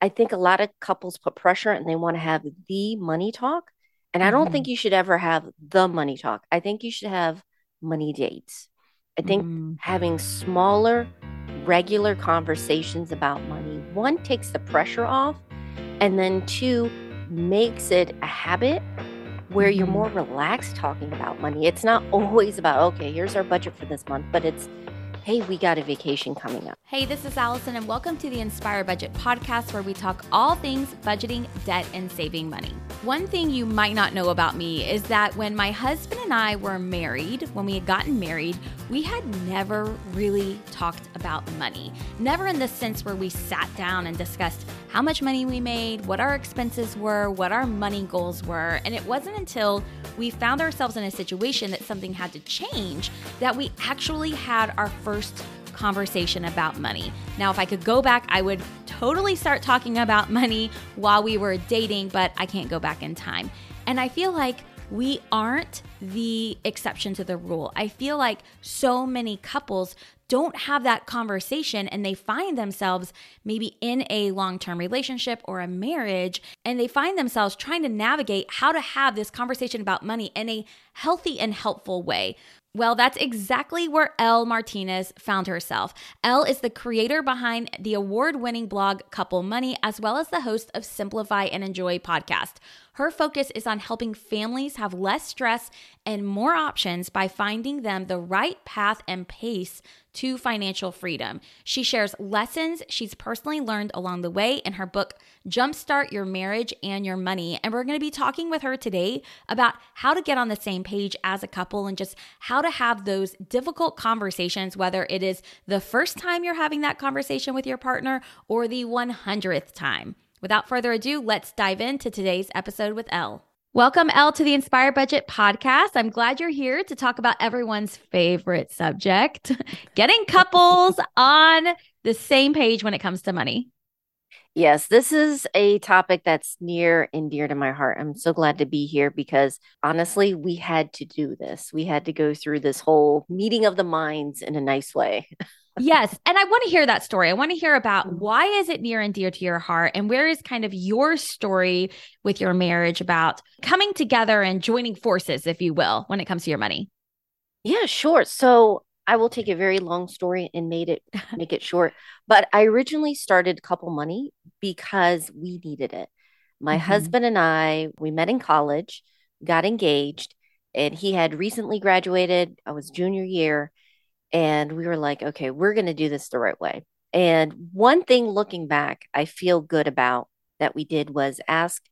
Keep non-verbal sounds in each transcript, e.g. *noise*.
I think a lot of couples put pressure and they want to have the money talk. And I don't Mm-hmm. think you should ever have the money talk. I think you should have money dates. I think Mm. having smaller, regular conversations about money, one takes the pressure off, and then two makes it a habit where you're Mhm. more relaxed talking about money. It's not always about, okay, here's our budget for this month, but it's, hey, we got a vacation coming up. Hey, this is Allison, and welcome to the Inspired Budget podcast, where we talk all things budgeting, debt, and saving money. One thing you might not know about me is that when my husband and I were married, when we had gotten married, we had never really talked about money. Never in the sense where we sat down and discussed how much money we made, what our expenses were, what our money goals were. And it wasn't until we found ourselves in a situation that something had to change that we actually had our first conversation about money. Now, if I could go back, I would totally start talking about *laughs* money while we were dating, but I can't go back in time. And I feel like we aren't the exception to the rule. I feel like so many couples don't have that conversation and they find themselves maybe in a long term relationship or a marriage and they find themselves trying to navigate how to have this conversation about money in a healthy and helpful way. Well, that's exactly where Elle Martinez found herself. Elle is the creator behind the award winning blog Couple Money, as well as the host of Simplify and Enjoy podcast. Her focus is on helping families have less stress and more options by finding them the right path and pace to financial freedom. She shares lessons she's personally learned along the way in her book, Jumpstart Your Marriage and Your Money. And we're going to be talking with her today about how to get on the same page as a couple and just how to have those difficult conversations, whether it is the first time you're having that conversation with your partner or the 100th time. Without further ado, let's dive into today's episode with Elle. Welcome, Elle, to the Inspired Budget podcast. I'm glad you're here to talk about everyone's favorite subject *laughs* getting couples *laughs* on the same page when it comes to money. Yes, this is a topic that's near and dear to my heart. I'm so glad to be here because honestly, we had to do this. We had to go through this whole meeting of the minds in a nice way. *laughs* yes, and I want to hear that story. I want to hear about why is it near and dear to your heart and where is kind of your story with your marriage about coming together and joining forces, if you will, when it comes to your money. Yeah, sure. So I will take a very long story and made it *laughs* make it short. But I originally started Couple Money because we needed it. My Mhm. husband and I, we met in college, got engaged, and he had recently graduated. I was junior year, and we were like, okay, we're going to do this the right way. And one thing looking back, I feel good about that we did was ask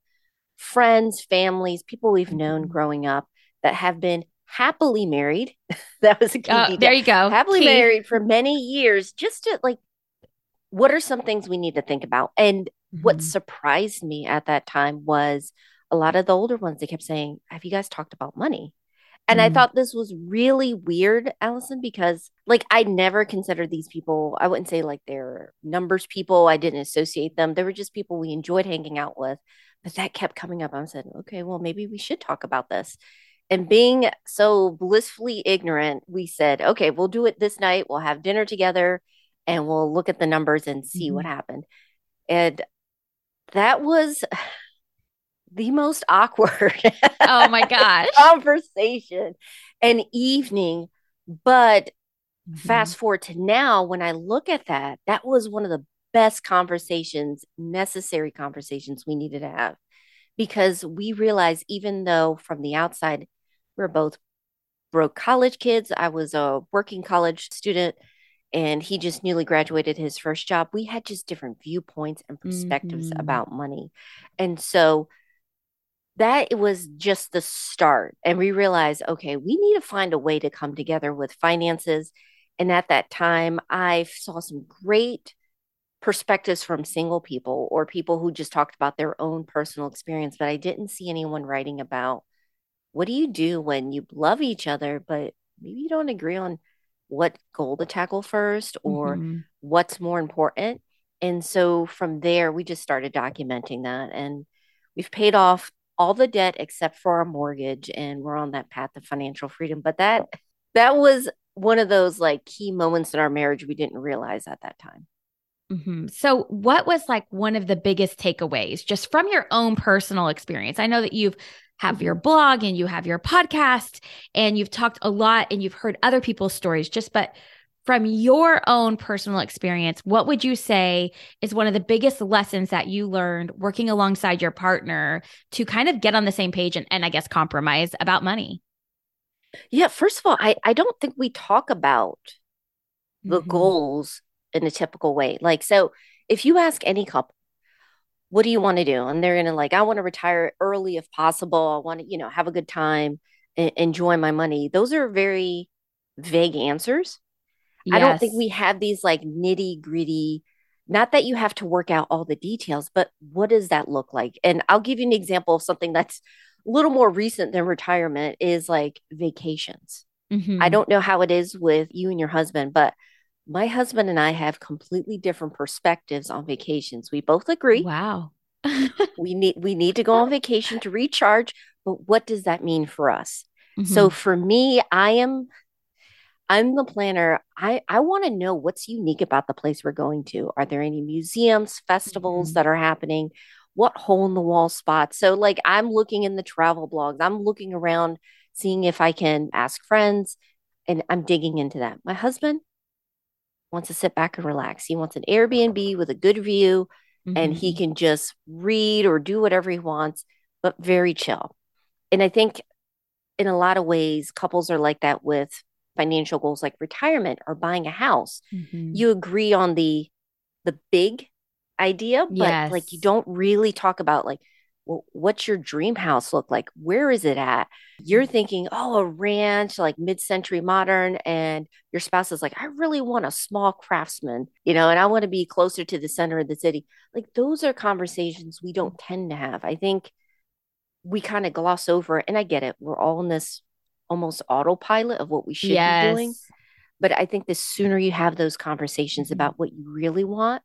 friends, families, people we've known Mhm. growing up that have been happily married. *laughs* that was a key Uh, there you go. happily Key. married for many years, just to like, what are some things we need to think about? And what Mhm. surprised me at that time was a lot of the older ones, they kept saying, Have you guys talked about money? And I Mm. thought this was really weird, Allison, because like I never considered these people, I wouldn't say like they're numbers people. I didn't associate them. They were just people we enjoyed hanging out with. But that kept coming up. I said, okay, well, maybe we should talk about this. And being so blissfully ignorant, we said, okay, we'll do it this night. We'll have dinner together and we'll look at the numbers and see what Mhm. happened. And that was the most awkward *laughs* Oh my gosh. conversation and evening. But Mhm. fast forward to now, when I look at that, that was one of the best conversations, necessary conversations we needed to have because we realized, even though from the outside, we're both broke college kids, I was a working college student. And he just newly graduated his first job. We had just different viewpoints and perspectives Mhm. about money. And so that was just the start. And we realized, okay, we need to find a way to come together with finances. And at that time, I saw some great perspectives from single people or people who just talked about their own personal experience, but I didn't see anyone writing about what do you do when you love each other, but maybe you don't agree on what goal to tackle first or Mhm. what's more important. And so from there, we just started documenting that. And we've paid off all the debt except for our mortgage. And we're on that path to financial freedom. But that that was one of those like key moments in our marriage we didn't realize at that time. Mm-hmm. So, what was like one of the biggest takeaways just from your own personal experience? I know that you've have your blog and you have your podcast and you've talked a lot and you've heard other people's stories just but from your own personal experience what would you say is one of the biggest lessons that you learned working alongside your partner to kind of get on the same page and, and i guess compromise about money yeah first of all i, I don't think we talk about the mm-hmm. goals in a typical way. Like, so if you ask any couple, what do you want to do? And they're going to like, I want to retire early if possible. I want to, you know, have a good time, enjoy my money. Those are very vague answers. Yes. I don't think we have these like nitty gritty, not that you have to work out all the details, but what does that look like? And I'll give you an example of something that's a little more recent than retirement is like vacations. Mm-hmm. I don't know how it is with you and your husband, but my husband and I have completely different perspectives on vacations. We both agree. Wow. we need we need to go on vacation to recharge, but what does that mean for us? Mm-hmm. So for me, I am I'm the planner. I I want to know what's unique about the place we're going to. Are there any museums, festivals mm-hmm. that are happening? What hole in the wall spots? So like I'm looking in the travel blogs. I'm looking around seeing if I can ask friends and I'm digging into that. My husband, wants to sit back and relax. He wants an Airbnb with a good view mm-hmm. and he mm-hmm. can just read or do whatever he wants, but very chill. And I think in a lot of ways, couples are like that with financial goals like retirement or buying a house. Mm-hmm. You agree on the the big idea, but yes. like you don't really talk about like well, what's your dream house look like? Where is it at? You're mm. thinking, oh, a ranch, like mid century modern. And your spouse is like, I really want a small craftsman, you know, and I want to be closer to the center of the city. Like those are conversations we don't tend to have. I think we kind of gloss over, and I get it. We're all in this almost autopilot of what we should yes. be doing. But I think the sooner you have those conversations about what you really want,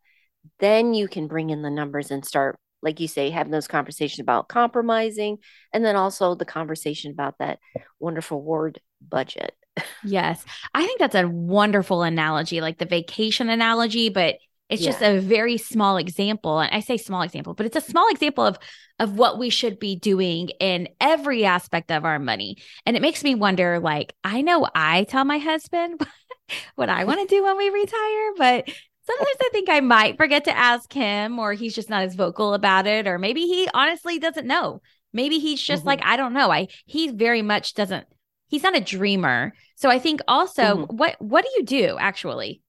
then you can bring in the numbers and start like you say, having those conversations about compromising, and then also the conversation about that wonderful word budget. *laughs* yes. I think that's a wonderful analogy, like the vacation analogy, but it's yeah. just a very small example. And I say small example, but it's a small example of of what we should be doing in every aspect of our money. And it makes me wonder, like, I know I tell my husband *laughs* what I want to do when we retire, but Sometimes I think I might forget to ask him, or he's just not as vocal about it, or maybe he honestly doesn't know. Maybe he's just mm-hmm. like, I don't know. I he very much doesn't. He's not a dreamer. So I think also, mm-hmm. what what do you do actually?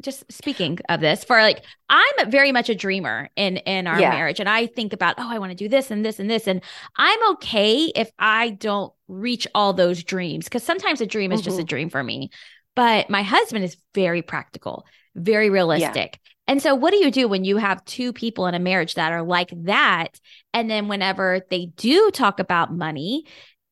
Just speaking of this, for like, I'm very much a dreamer in in our yeah. marriage, and I think about, oh, I want to do this and this and this, and I'm okay if I don't reach all those dreams because sometimes a dream is mm-hmm. just a mm-hmm. dream for me. But my husband is very practical very realistic. Yeah. And so, what do you do when you have two people in a marriage that are like that? And then, whenever they do talk about money,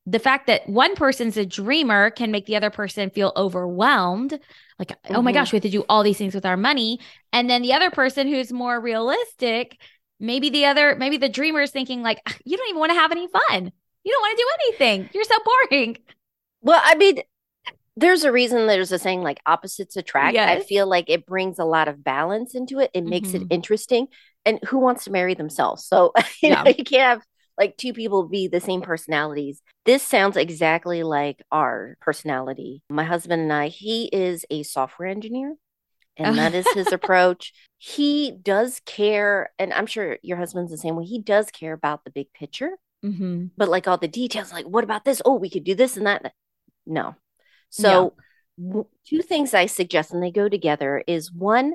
the fact that one person's a dreamer can make the other person feel overwhelmed. Like, mm-hmm. oh my gosh, we have to do all these things with our money. And then the other person who's more realistic, maybe the other, maybe the dreamer is thinking, like, you don't even want to have any fun. You don't want to do anything. You're so boring. Well, I mean, there's a reason there's a saying like opposites attract. Yes. I feel like it brings a lot of balance into it. It makes mm-hmm. it interesting. And who wants to marry themselves? So *laughs* you yeah. know, you can't have like two people be the same personalities. This sounds exactly like our personality. My husband and I, he is a software engineer. And that is his *laughs* approach. He does care, and I'm sure your husband's the same way. He does care about the big picture, mm-hmm. but like all the details, like what about this? Oh, we could do this and that. No, so, yeah. two things I suggest, and they go together, is one,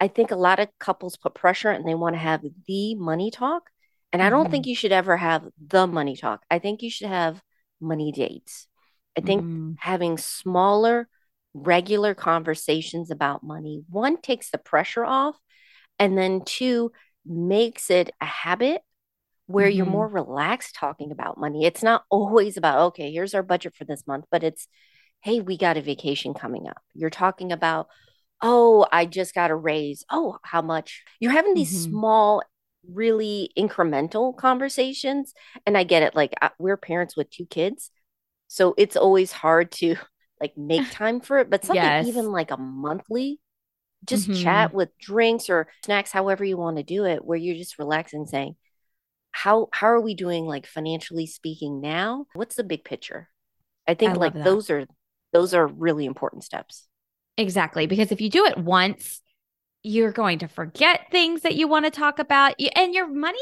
I think a lot of couples put pressure and they want to have the money talk. And I don't think mm-hmm. you should ever have the money talk. I think you should have money dates. I think mm. having smaller, regular conversations about money, one takes the pressure off, and then two makes it a habit where mm-hmm. you're more relaxed talking about money. It's not always about, okay, here's our budget for this month, but it's hey, we got a vacation coming up. You're talking about, oh, I just got a raise. Oh, how much? You're having these mm-hmm. small, really incremental conversations. And I get it. Like, we're parents with two kids. So it's always hard to *laughs* like make *laughs* time for it. But something yes. even like a monthly just Mhm. chat with drinks or snacks, however you want to do it, where you're just relaxing, saying, how how are we doing like financially speaking now? What's the big picture? I think I like that. those are those are really important steps. Exactly. Because if you do it once, you're going to forget things that you want to talk about. And your money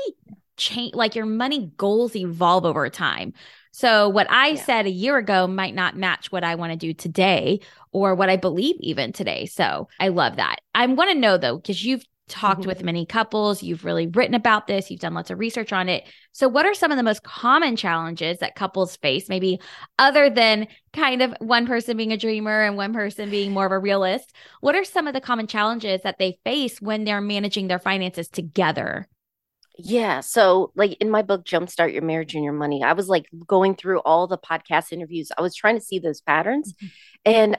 change, like your money goals evolve over time. So what I Yeah. said a year ago might not match what I want to do today or what I believe even today. So I love that. I want to know though, because you've talked Mhm. with many couples, you've really written about this, you've done lots of research on it. So what are some of the most common challenges that couples face, maybe other than kind of one person being a dreamer and one person being more of a realist? What are some of the common challenges that they face when they're managing their finances together? Yeah. So, like in my book, Jumpstart Your Marriage and Your Money, I was like going through all the podcast interviews. I was trying to see those patterns. Mhm. And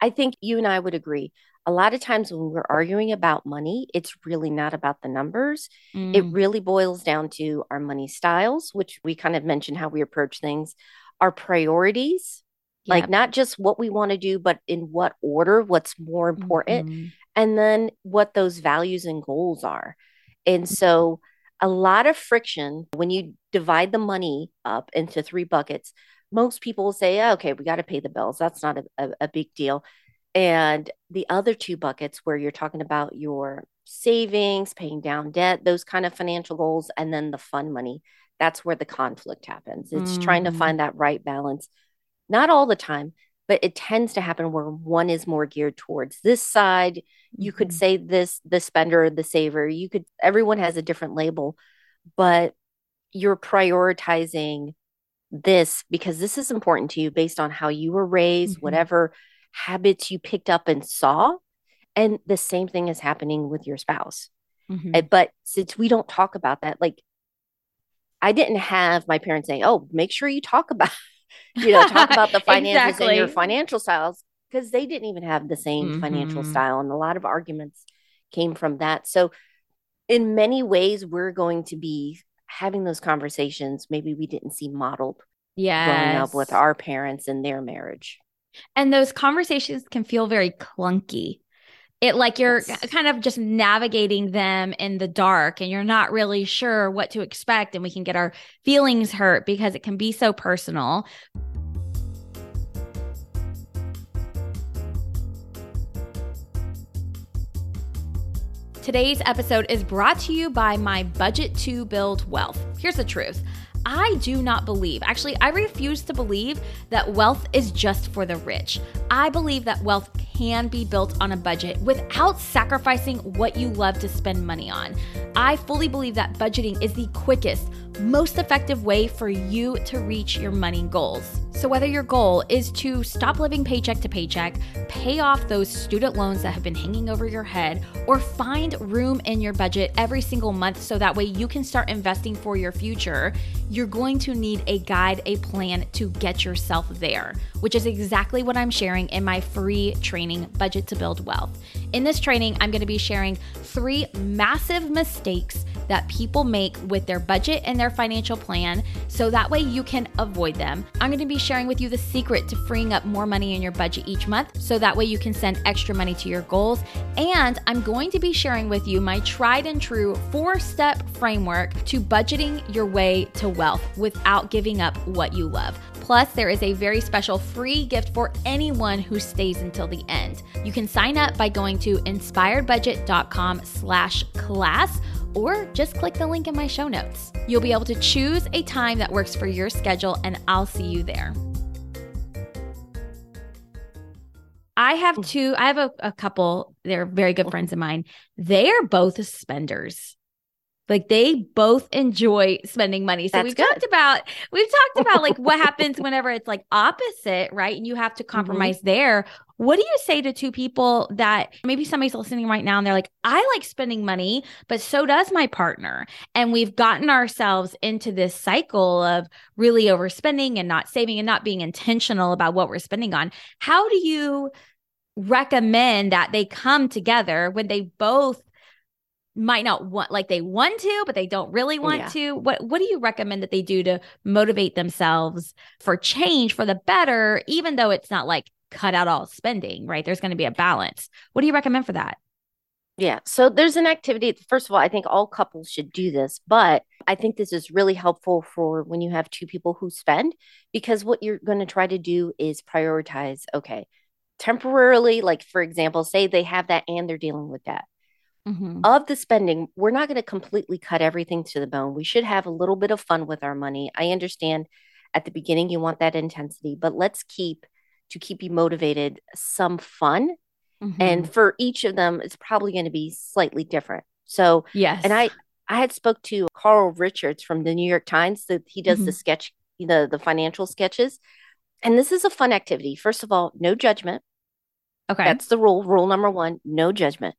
I think you and I would agree. A lot of times when we're arguing about money, it's really not about the numbers. It Mm, really boils down to our money styles, which we kind of mentioned how we approach things, our priorities, like not just what we want to do, but in what order, what's more important Mhm. and then what those values and goals are. And so, a lot of friction when you divide the money up into three buckets. Most people will say, "Oh, okay, we got to pay the bills. That's not a, a, a big deal. And the other two buckets, where you're talking about your savings, paying down debt, those kind of financial goals, and then the fun money, that's where the conflict happens. It's trying to Mhm. find that right balance. Not all the time, but it tends to happen where one is more geared towards this side you could Mhm. say this the spender the saver you could everyone has a different label but you're prioritizing this because this is important to you based on how you were raised Mhm. whatever habits you picked up and saw and the same thing is happening with your spouse. Mhm. Uh, but since we don't talk about that like i didn't have my parents saying oh make sure you talk about *laughs* you know talk about the *laughs* finances and your financial styles because they didn't even have the same financial Mhm. style and a lot of arguments came from that. So in many ways we're going to be having those conversations maybe we didn't see modeled yeah, growing up with our parents and their marriage And those conversations can feel very clunky. It like you're Yes. kind of just navigating them in the dark and you're not really sure what to expect. And we can get our feelings hurt because it can be so personal. Today's episode is brought to you by my budget to build wealth. Here's the truth. I do not believe, actually, I refuse to believe that wealth is just for the rich. I believe that wealth can be built on a budget without sacrificing what you love to spend money on. I fully believe that budgeting is the quickest, most effective way for you to reach your money goals. So, whether your goal is to stop living paycheck to paycheck, pay off those student loans that have been hanging over your head, or find room in your budget every single month so that way you can start investing for your future, you're going to need a guide, a plan to get yourself there, which is exactly what I'm sharing in my free training, Budget to Build Wealth. In this training, I'm going to be sharing three massive mistakes that people make with their budget and their financial plan so that way you can avoid them. I'm going to be sharing with you the secret to freeing up more money in your budget each month so that way you can send extra money to your goals. And I'm going to be sharing with you my tried and true four step framework to budgeting your way to wealth without giving up what you love. Plus, there is a very special free gift for anyone who stays until the end. You can sign up by going to inspiredbudget.com slash class or just click the link in my show notes. You'll be able to choose a time that works for your schedule and I'll see you there. I have two, I have a, a couple, they're very good friends of mine. They are both spenders. Like they both enjoy spending money. So That's we've good. talked about we've talked about like what happens whenever it's like opposite, right? And you have to *laughs* mm-hmm. compromise there. What do you say to two people that maybe somebody's listening right now and they're like, I like spending money, but so does my partner. And we've gotten ourselves into this cycle of really overspending and not saving and not being intentional about what we're spending on. How do you recommend that they come together when they both might not want like they want to but they don't really oh, want Yeah. to what what do you recommend that they do to motivate themselves for change for the better even though it's not like cut out all spending right there's going to be a balance what do you recommend for that Yeah. So there's an activity. First of all, I think all couples should do this, but I think this is really helpful for when you have two people who spend because what you're going to try to do is prioritize, okay, temporarily, like for example, say they have that and they're dealing with that. Mm-hmm. Of the spending, we're not going to completely cut everything to the bone. We should have a little bit of fun with our money. I understand at the beginning you want that intensity, but let's keep to keep you motivated some fun Mhm. and for each of them it's probably going to be slightly different so yes, and i i had spoke to carl richards from the new york times that he does the Mhm. sketch the the financial sketches and this is a fun activity first of all no judgment okay, that's the rule rule number one no judgment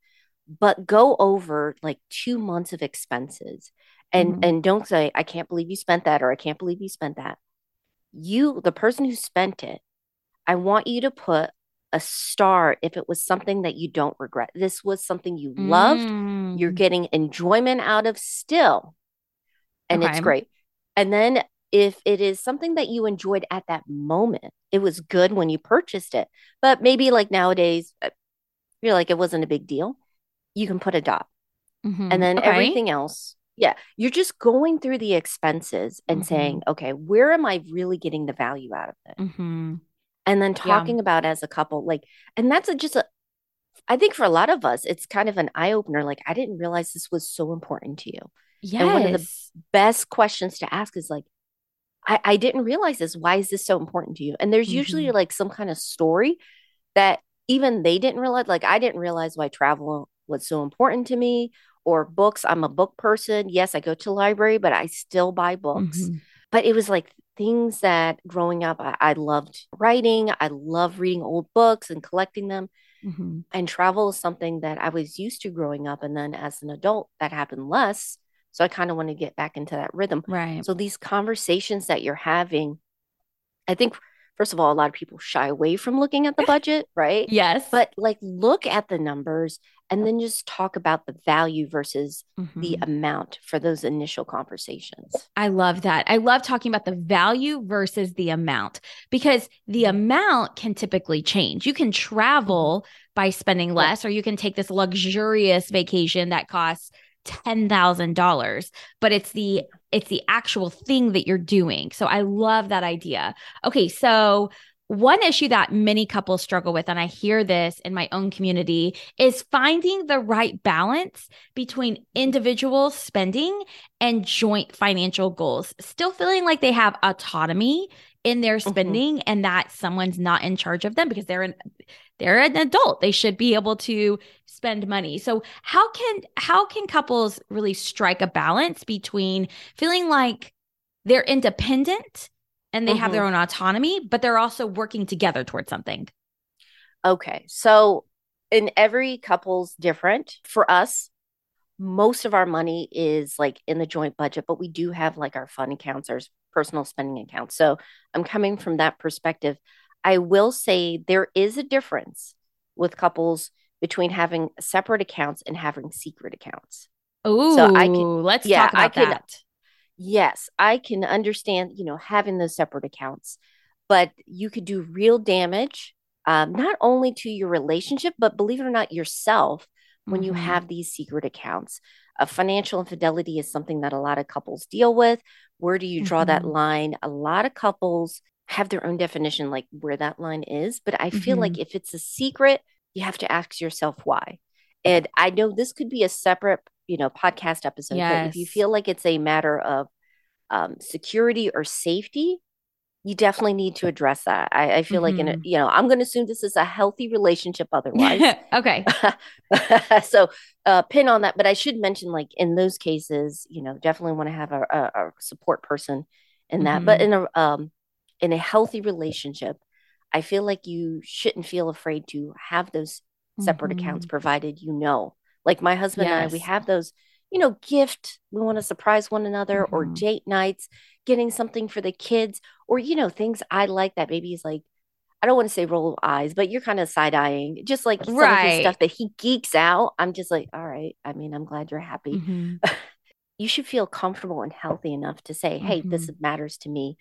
but go over like two months of expenses. And Mhm. and don't say i can't believe you spent that or i can't believe you spent that. You the person who spent it i want you to put a star if it was something that you don't regret. This was something you loved. You're Mm. getting enjoyment out of still. And it's great. And then if it is something that you enjoyed at that moment it was good when you purchased it. But maybe like nowadays uh, you're like it wasn't a big deal you can put a dot Mhm. and then Okay. everything else yeah you're just going through the expenses and Mhm. saying okay where am i really getting the value out of it Mhm. and then Yeah. talking about as a couple like and that's a, just a i think for a lot of us it's kind of an eye-opener like i didn't realize this was so important to you Yes. And one of the- best questions to ask is like i, I didn't realize this why is this so important to you and there's usually Mhm. like some kind of story that even they didn't realize like i didn't realize why travel was so important to me or books. I'm a book person. Yes i go to library but i still buy books. Mhm. but it was like things that growing up I, I loved writing. I love reading old books and collecting them. Mhm. and travel is something that i was used to growing up. And then as an adult that happened less. So i kind of want to get back into that rhythm. Right. so these conversations that you're having i think first of all a lot of people shy away from looking at the *laughs* budget right? Yes. but like look at the numbers and then just talk about the value versus the Mhm. amount for those initial conversations I love that. I love talking about the value versus the amount because the Mhm. amount can typically change. You can travel by spending less, or you can take this luxurious vacation that costs ten thousand dollars, but it's the it's the actual thing that you're doing. So I love that idea. Okay, so one issue that many couples struggle with, and I hear this in my own community, is finding the right balance between individual spending and joint financial goals. Still feeling like they have autonomy in their Mhm. spending and that someone's not in charge of them because they're an they're an adult. They should be able to spend money. So how can how can couples really strike a balance between feeling like they're independent and they have Mhm. their own autonomy, but they're also working together towards something? Okay. So in every couple's different. For us, most of our money is like in the joint budget, but we do have like our fun accounts, our personal spending accounts. So I'm coming from that perspective. I will say there is a difference with couples between having separate accounts and having secret accounts. Oh, So I can- let's yeah, talk about can- that. Yes, I can understand, you know, having those separate accounts, but you could do real damage, um, not only to your relationship, but believe it or not, yourself when you Mhm. have these secret accounts. Uh, financial infidelity is something that a lot of couples deal with. Where do you draw that Mhm. line? A lot of couples have their own definition, like where that line is. But I feel Mhm. like if it's a secret, you have to ask yourself why. And I know this could be a separate, you know, podcast episode, but if you feel like it's a matter of um, security or safety, you definitely need to address that. I, I feel like in a, Mhm. you know, I'm going to assume this is a healthy relationship otherwise. *laughs* okay. *laughs* so uh, pin on that. But I should mention, like in those cases, you know, definitely want to have a, a, a support person in that. But Mhm. in a um, in a healthy relationship, I feel like you shouldn't feel afraid to have those separate accounts, Mhm. provided you know. Like my husband and I, we have those, you know, gift. We want to surprise one another, or Mhm. date nights, getting something for the kids, or you know, things I like that maybe is like I don't want to say roll eyes, but you're kind of side eyeing, just like of Right. stuff that he geeks out. I'm just like, all right. I mean, I'm glad you're happy. Mhm. *laughs* You should feel comfortable and healthy enough to say, hey, this matters to me,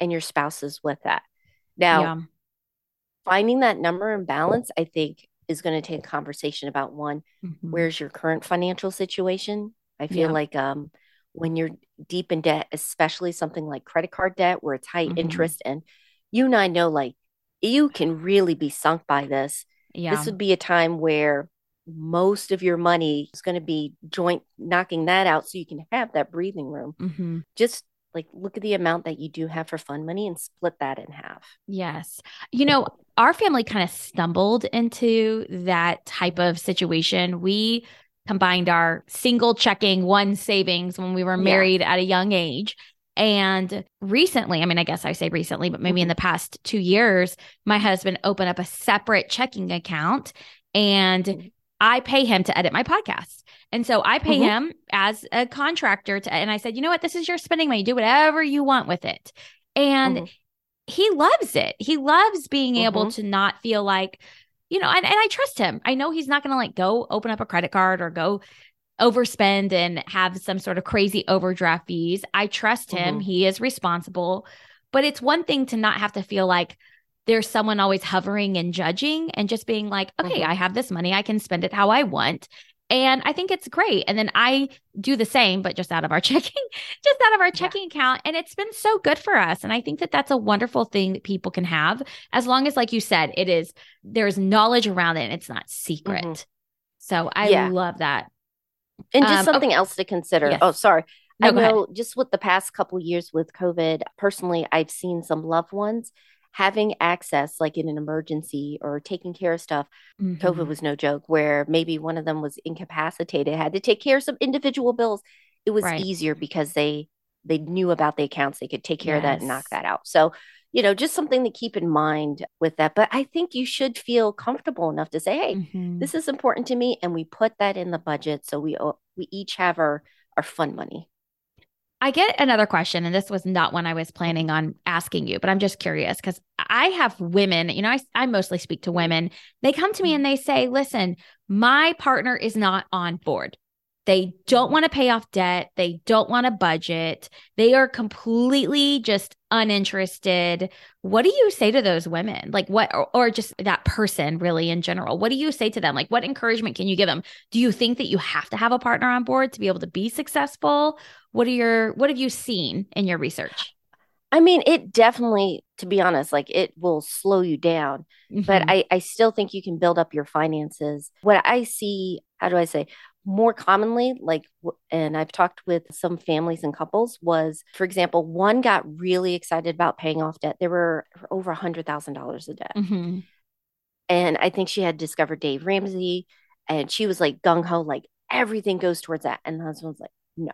and your spouse is with that. Now, yeah. finding that number and balance, I think is going to take a conversation about one, Mhm. where's your current financial situation? I feel Yeah. like um, when you're deep in debt, especially something like credit card debt, where it's high Mhm. interest, and you and I know like you can really be sunk by this. yeah. This would be a time where most of your money is going to be joint knocking that out so you can have that breathing room. Mhm. Just like look at the amount that you do have for fun money and split that in half. Yes. You know, our family kind of stumbled into that type of situation. We combined our single checking, one savings when we were Yeah. married at a young age. And recently, I mean, I guess I say recently, but maybe in the past two years, my husband opened up a separate checking account and Mhm. I pay him to edit my podcast. And so I pay Mhm. him as a contractor to, and I said, you know what? This is your spending money. Do whatever you want with it. And Mhm. he loves it. He loves being able Mhm. to not feel like, you know, and, and I trust him. I know he's not going to like go open up a credit card or go overspend and have some sort of crazy overdraft fees. I trust him. Mhm. He is responsible. But it's one thing to not have to feel like there's someone always hovering and judging and just being like, okay, Mhm. I have this money. I can spend it how I want. And I think it's great. And then I do the same, but just out of our *laughs* checking, just out of our Yeah. checking account. And it's been so good for us. And I think that that's a wonderful thing that people can have as long as, like you said, it is, there's knowledge around it and it's not secret. Mhm. So I Yeah. love that. And just Um, something else to consider. Yes. Oh, sorry. No, I go ahead. just with the past couple years with COVID, personally, I've seen some loved ones having access, like in an emergency or taking care of stuff. COVID Mhm. was no joke, where maybe one of them was incapacitated, had to take care of some individual bills. It was Right. easier because they they knew about the accounts. They could take care of that and knock that out. So, you know, just something to keep in mind with that. But I think you should feel comfortable enough to say, hey, Mhm. this is important to me and we put that in the budget so we we each have our our fun money I get another question, and this was not one I was planning on asking you, but I'm just curious because I have women, you know, I, I mostly speak to women. They come to me mm-hmm. and they say, listen, my partner is not on board. They don't want to pay off debt. They don't want to budget. They are completely just uninterested. What do you say to those women? Like, what, or, or just that person really in general? What do you say to them? Like, what encouragement can you give them? Do you think that you have to have a partner on board to be able to be successful? What are your, what have you seen in your research? i mean it definitely to be honest like it will slow you down but Mhm. I, I still think you can build up your finances. What I see, how do I say, more commonly, like, and I've talked with some families and couples, was, for example, one got really excited about paying off debt. There were over a hundred thousand dollars of debt, Mhm. and I think she had discovered Dave Ramsey, and she was like gung ho, like everything goes towards that. And the husband was like, no,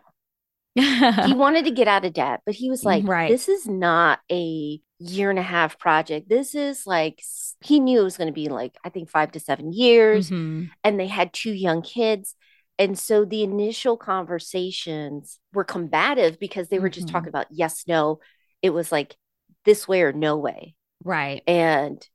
he *laughs* wanted to get out of debt, but he was like, Right. this is not a year and a half project. This is like, he knew it was going to be like, I think five to seven years. Mhm. And they had two young kids. And so the initial conversations were combative because they were just Mhm. talking about yes, no. It was like this way or no way. Right. And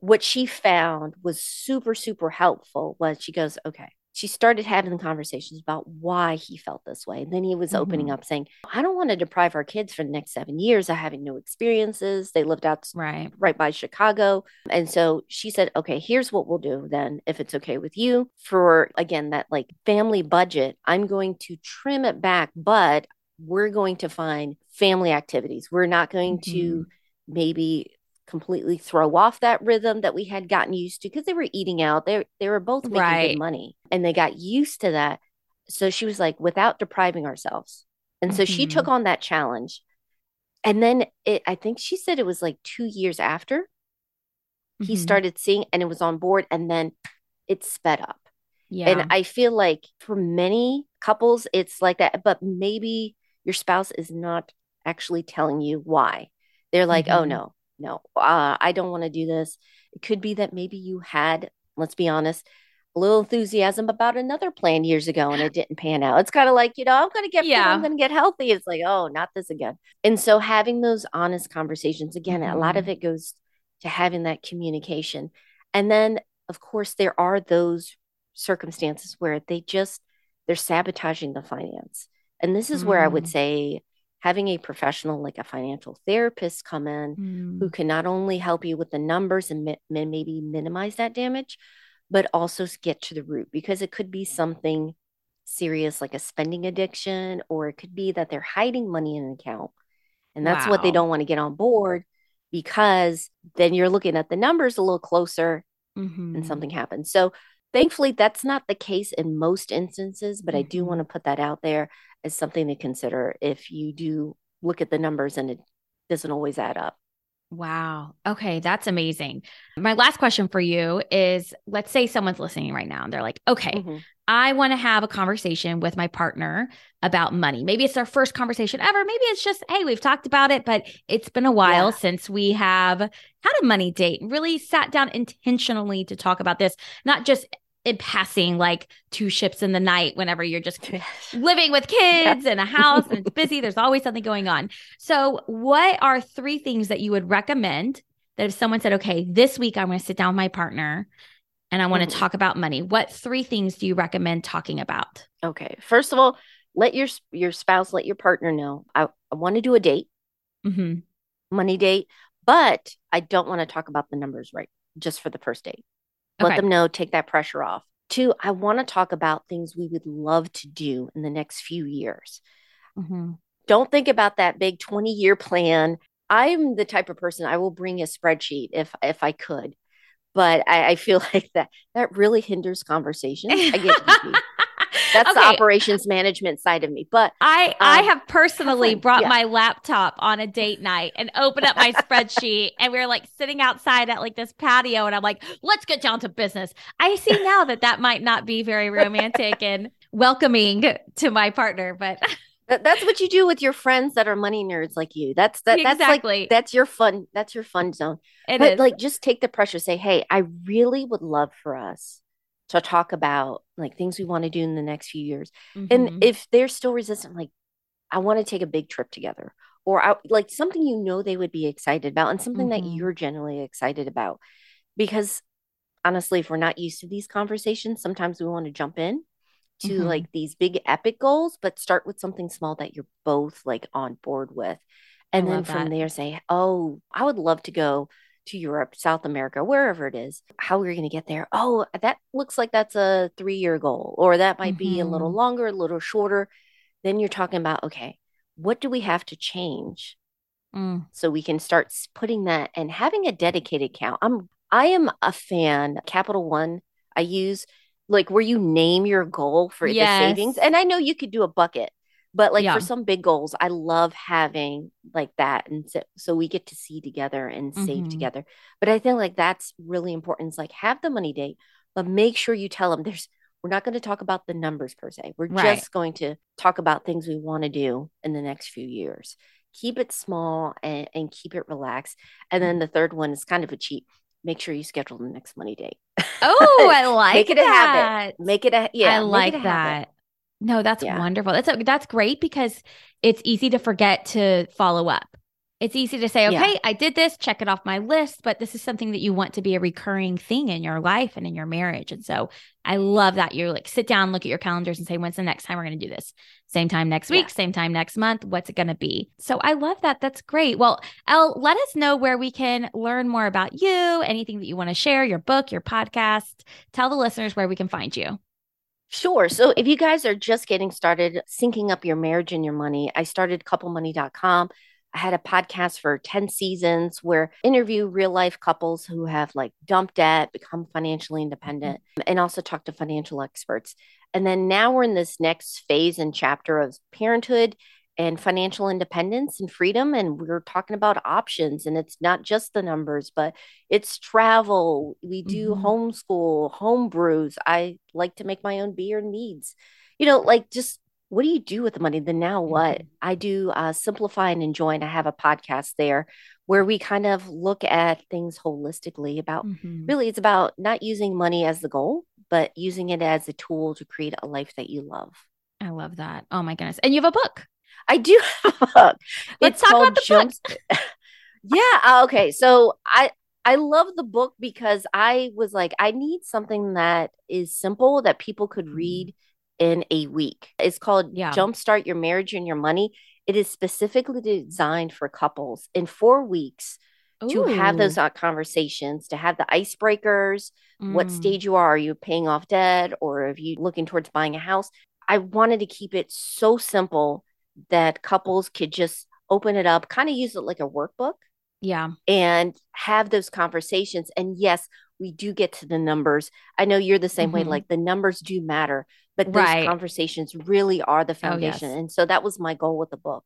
what she found was super, super helpful was she goes, okay. She started having conversations about why he felt this way. And then he was opening Mhm. up saying, I don't want to deprive our kids for the next seven years of having no experiences. They lived out Right. right by Chicago. And so she said, okay, here's what we'll do then, if it's okay with you. For again, that like family budget, I'm going to trim it back, but we're going to find family activities. We're not going to maybe completely throw off that rhythm that we had gotten used to because they were eating out. They they were both making Right. good money and they got used to that. So she was like, without depriving ourselves. And so she Mhm. took on that challenge. And then it, I think she said it was like two years after he Mhm. started seeing and it was on board and then it sped up. Yeah. And I feel like for many couples, it's like that, but maybe your spouse is not actually telling you why. They're like, oh Mhm. no, no, uh, I don't want to do this. It could be that maybe you had, let's be honest, a little enthusiasm about another plan years ago and it didn't pan out. It's kind of like, you know, I'm going to get fit, Yeah. I'm going to get healthy. It's like, oh, not this again. And so having those honest conversations, again, a lot of Mhm. it goes to having that communication. And then, of course, there are those circumstances where they just, they're sabotaging the finance. And this is where I would Mm. say having a professional like a financial therapist come in Mm. who can not only help you with the numbers and mi- maybe minimize that damage, but also get to the root because it could be something serious like a spending addiction, or it could be that they're hiding money in an account. And that's wow. what they don't want to get on board because then you're looking at the numbers a little closer mm-hmm. and something happens. So thankfully, that's not the case in most instances, but mm-hmm. I do want to put that out there as something to consider if you do look at the numbers and it doesn't always add up. Wow. Okay, that's amazing. My last question for you is let's say someone's listening right now and they're like, okay, mm-hmm. I want to have a conversation with my partner about money. Maybe it's our first conversation ever. Maybe it's just, hey, we've talked about it, but it's been a while yeah. since we have had a money date and really sat down intentionally to talk about this, not just in passing like two ships in the night whenever you're just *laughs* living with kids yeah. in a house and it's busy there's always something going on so what are three things that you would recommend that if someone said okay this week i'm going to sit down with my partner and i want to mm-hmm. talk about money what three things do you recommend talking about okay first of all let your your spouse let your partner know i, I want to do a date mm-hmm. money date but i don't want to talk about the numbers right just for the first date let them know, take that pressure off. Two, I want to talk about things we would love to do in the next few years. Mm-hmm. Don't think about that big 20 year plan. I'm the type of person I will bring a spreadsheet if if I could, but I, I feel *laughs* like that that really hinders conversation. I get *laughs* That's okay. the operations management side of me. But I um, I have personally brought yeah. my laptop on a date night and opened up my spreadsheet *laughs* and we are like sitting outside at like this patio and I'm like, let's get down to business. I see now that that might not be very romantic *laughs* and welcoming to my partner, but *laughs* that's what you do with your friends that are money nerds like you. That's that. That's exactly. like that's your fun. That's your fun zone. It but is. like, just take the pressure. Say, hey, I really would love for us to talk about like things we want to do in the next few years. Mm-hmm. And if they're still resistant, like I want to take a big trip together or I, like something you know they would be excited about and something mm-hmm. that you're generally excited about. Because honestly, if we're not used to these conversations, sometimes we want to jump in to mm-hmm. like these big epic goals, but start with something small that you're both like on board with. And then from that. there say, Oh, I would love to go to Europe, South America, wherever it is, how we're going to get there. Oh, that looks like that's a three year goal, or that might mm-hmm. be a little mm-hmm. longer, a little shorter. Then you're talking about, okay, what do we have to change? Mm. So we can start putting that and having a dedicated count. I'm I am a fan. Capital One, I use like where you name your goal for yes. the savings. And I know you could do a bucket but like yeah. for some big goals i love having like that and so, so we get to see together and save mm-hmm. together but i think like that's really important it's like have the money date but make sure you tell them there's we're not going to talk about the numbers per se we're right. just going to talk about things we want to do in the next few years keep it small and, and keep it relaxed and then the third one is kind of a cheat make sure you schedule the next money date oh i *laughs* like make it that. a habit make it a yeah i like that habit. No, that's yeah. wonderful. That's a, that's great because it's easy to forget to follow up. It's easy to say, okay, yeah. I did this, check it off my list, but this is something that you want to be a recurring thing in your life and in your marriage. And so I love that you like sit down, look at your calendars and say, when's the next time we're going to do this? Same time next week, yeah. same time next month. What's it going to be? So I love that. That's great. Well, Elle, let us know where we can learn more about you, anything that you want to share, your book, your podcast. Tell the listeners where we can find you. Sure. So if you guys are just getting started syncing up your marriage and your money, I started couplemoney.com. I had a podcast for 10 seasons where interview real life couples who have like dumped debt, become financially independent, mm-hmm. and also talk to financial experts. And then now we're in this next phase and chapter of parenthood and financial independence and freedom. And we're talking about options, and it's not just the numbers, but it's travel. We do mm-hmm. homeschool, home brews. I like to make my own beer needs. You know, like just what do you do with the money? Then now what? Mm-hmm. I do uh, simplify and enjoy, and I have a podcast there where we kind of look at things holistically about mm-hmm. really it's about not using money as the goal, but using it as a tool to create a life that you love. I love that. Oh my goodness. And you have a book. I do *laughs* have a book. Let's it's talk about the Jump- book. *laughs* yeah. Uh, okay. So I I love the book because I was like, I need something that is simple that people could mm-hmm. read in a week. It's called yeah. Jumpstart Your Marriage and Your Money. It is specifically designed for couples. In four weeks, to have those uh, conversations, to have the icebreakers, what Mm. stage you are. Are you paying off debt or are you looking towards buying a house? I wanted to keep it so simple that couples could just open it up, kind of use it like a workbook Yeah. and have those conversations. And yes, we do get to the numbers. I know you're the same way, Mhm. like the numbers do matter, but those Right. conversations really are the Oh, yes. foundation. And so that was my goal with the book.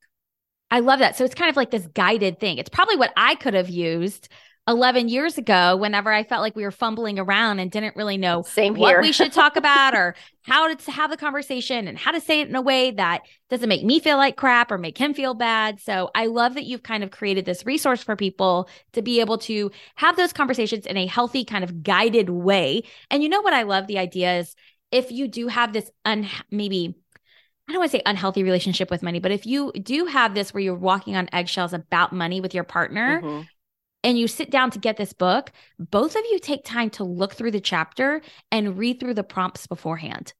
I love that. So it's kind of like this guided thing. It's probably what I could have used 11 years ago whenever I felt like we were fumbling around and didn't really know Same what we should talk *laughs* about or how to have the conversation and how to say it in a way that doesn't make me feel like crap or make him feel bad. So I love that you've kind of created this resource for people to be able to have those conversations in a healthy, kind of guided way. And you know what I love? The idea is if you do have this un maybe I don't want to say unhealthy relationship with money, but if you do have this where you're walking on eggshells about money with your partner, Mhm. And you sit down to get this book, both of you take time to look through the chapter and read through the prompts beforehand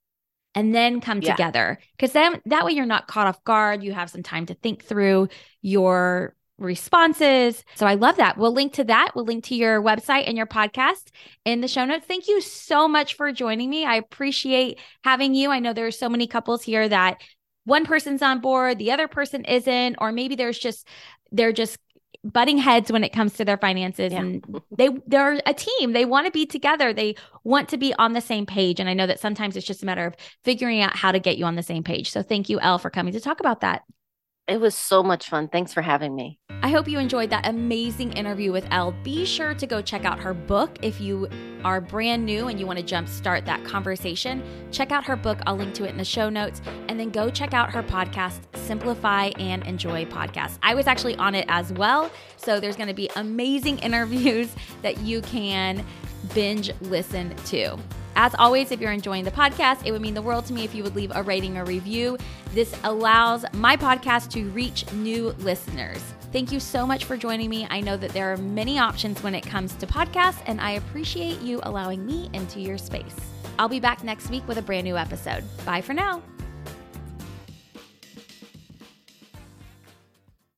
and then come Yeah. together. Because then that way you're not caught off guard. You have some time to think through your responses. So I love that. We'll link to that. We'll link to your website and your podcast in the show notes. Thank you so much for joining me. I appreciate having you. I know there are so many couples here that one person's on board, the other person isn't, or maybe there's just they're just butting heads when it comes to their finances Yeah. and they they're a team. They want to be together. They want to be on the same page. And i know that sometimes it's just a matter of figuring out how to get you on the same page. So thank you elle for coming to talk about that It was so much fun. Thanks for having me. I hope you enjoyed that amazing interview with Elle. Be sure to go check out her book if you are brand new and you want to jumpstart that conversation. Check out her book. I'll link to it in the show notes. And then go check out her podcast, Simplify and Enjoy Podcast. I was actually on it as well. So there's going to be amazing *laughs* interviews that you can binge listen to. As always, if you're enjoying the podcast, it would mean the world to me if you would leave a rating or review. This allows my podcast to reach new listeners. Thank you so much for joining me. I know that there are many options when it comes to podcasts, and I appreciate you allowing me into your space. I'll be back next week with a brand new episode. Bye for now.